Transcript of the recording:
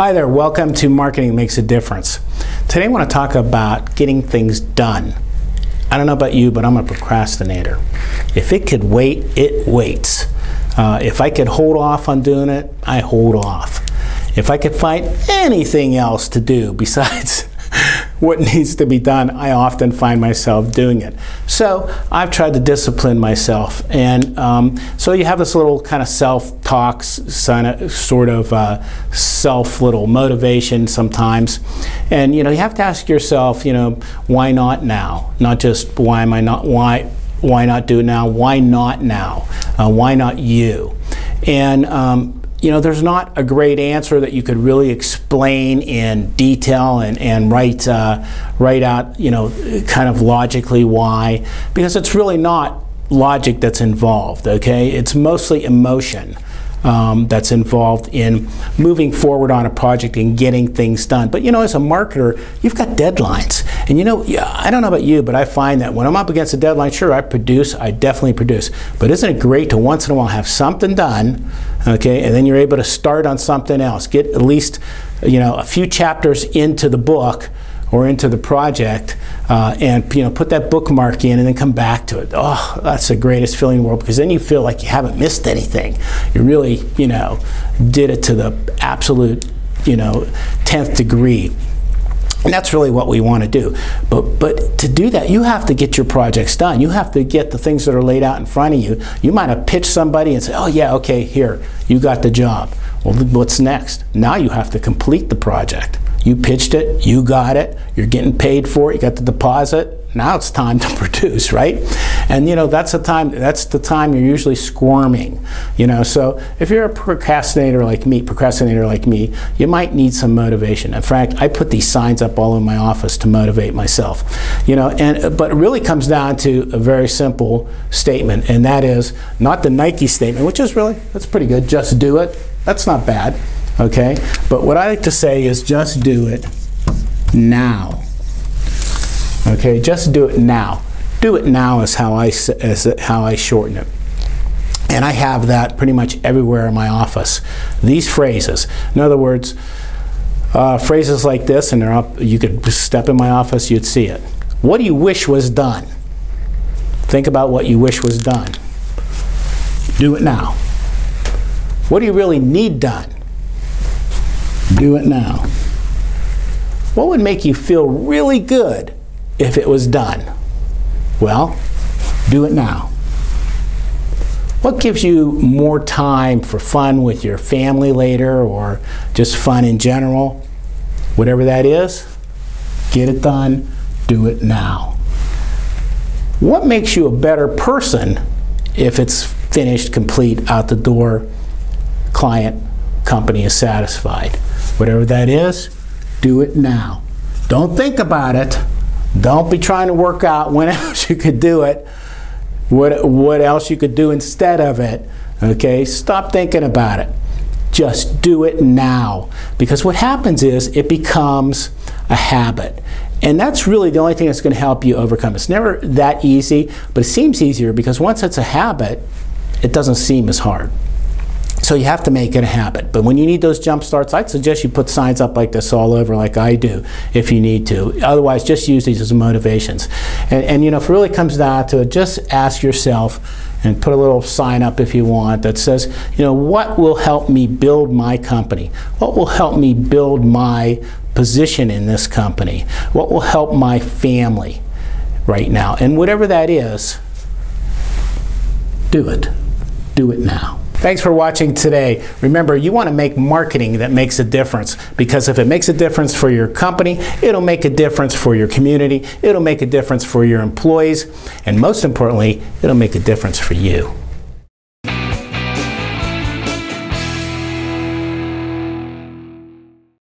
Hi there, welcome to Marketing Makes a Difference. Today I want to talk about getting things done. I don't know about you, but I'm a procrastinator. If it could wait, it waits. Uh, if I could hold off on doing it, I hold off. If I could find anything else to do besides what needs to be done, I often find myself doing it. So I've tried to discipline myself. And um, so you have this little kind of self talk, sort of uh, self little motivation sometimes. And you know, you have to ask yourself, you know, why not now? Not just why am I not, why, why not do it now? Why not now? Uh, why not you? And um, you know, there's not a great answer that you could really explain in detail and, and write, uh, write out, you know, kind of logically why, because it's really not logic that's involved, okay? It's mostly emotion um, that's involved in moving forward on a project and getting things done. But you know, as a marketer, you've got deadlines. And you know, I don't know about you, but I find that when I'm up against a deadline, sure, I produce, I definitely produce. But isn't it great to once in a while have something done, okay, and then you're able to start on something else, get at least, you know, a few chapters into the book or into the project uh, and you know put that bookmark in and then come back to it. Oh, that's the greatest feeling in the world because then you feel like you haven't missed anything. You really you know did it to the absolute you know 10th degree. And that's really what we want to do. But, but to do that, you have to get your projects done. You have to get the things that are laid out in front of you. You might have pitched somebody and said, oh yeah, okay, here, you got the job. Well, what's next? Now you have to complete the project. You pitched it, you got it, you're getting paid for it, you got the deposit. Now it's time to produce, right? And you know that's the time. That's the time you're usually squirming. You know, so if you're a procrastinator like me, procrastinator like me, you might need some motivation. In fact, I put these signs up all in my office to motivate myself. You know, and but it really comes down to a very simple statement, and that is not the Nike statement, which is really that's pretty good. Just do it. That's not bad okay? But what I like to say is just do it now. Okay, just do it now. Do it now is how I, is how I shorten it. And I have that pretty much everywhere in my office. These phrases. In other words, uh, phrases like this, and they're up, you could step in my office, you'd see it. What do you wish was done? Think about what you wish was done. Do it now. What do you really need done? Do it now. What would make you feel really good if it was done? Well, do it now. What gives you more time for fun with your family later or just fun in general? Whatever that is, get it done, do it now. What makes you a better person if it's finished, complete, out the door, client, company is satisfied? Whatever that is, do it now. Don't think about it. Don't be trying to work out when else you could do it, what, what else you could do instead of it. Okay, stop thinking about it. Just do it now. Because what happens is it becomes a habit. And that's really the only thing that's going to help you overcome. It's never that easy, but it seems easier because once it's a habit, it doesn't seem as hard. So you have to make it a habit. But when you need those jump starts, I'd suggest you put signs up like this all over, like I do, if you need to. Otherwise, just use these as motivations. And, and you know, if it really comes down to it, just ask yourself and put a little sign up if you want that says, you know, what will help me build my company? What will help me build my position in this company? What will help my family right now? And whatever that is, do it. Do it now. Thanks for watching today. Remember, you want to make marketing that makes a difference because if it makes a difference for your company, it'll make a difference for your community, it'll make a difference for your employees, and most importantly, it'll make a difference for you.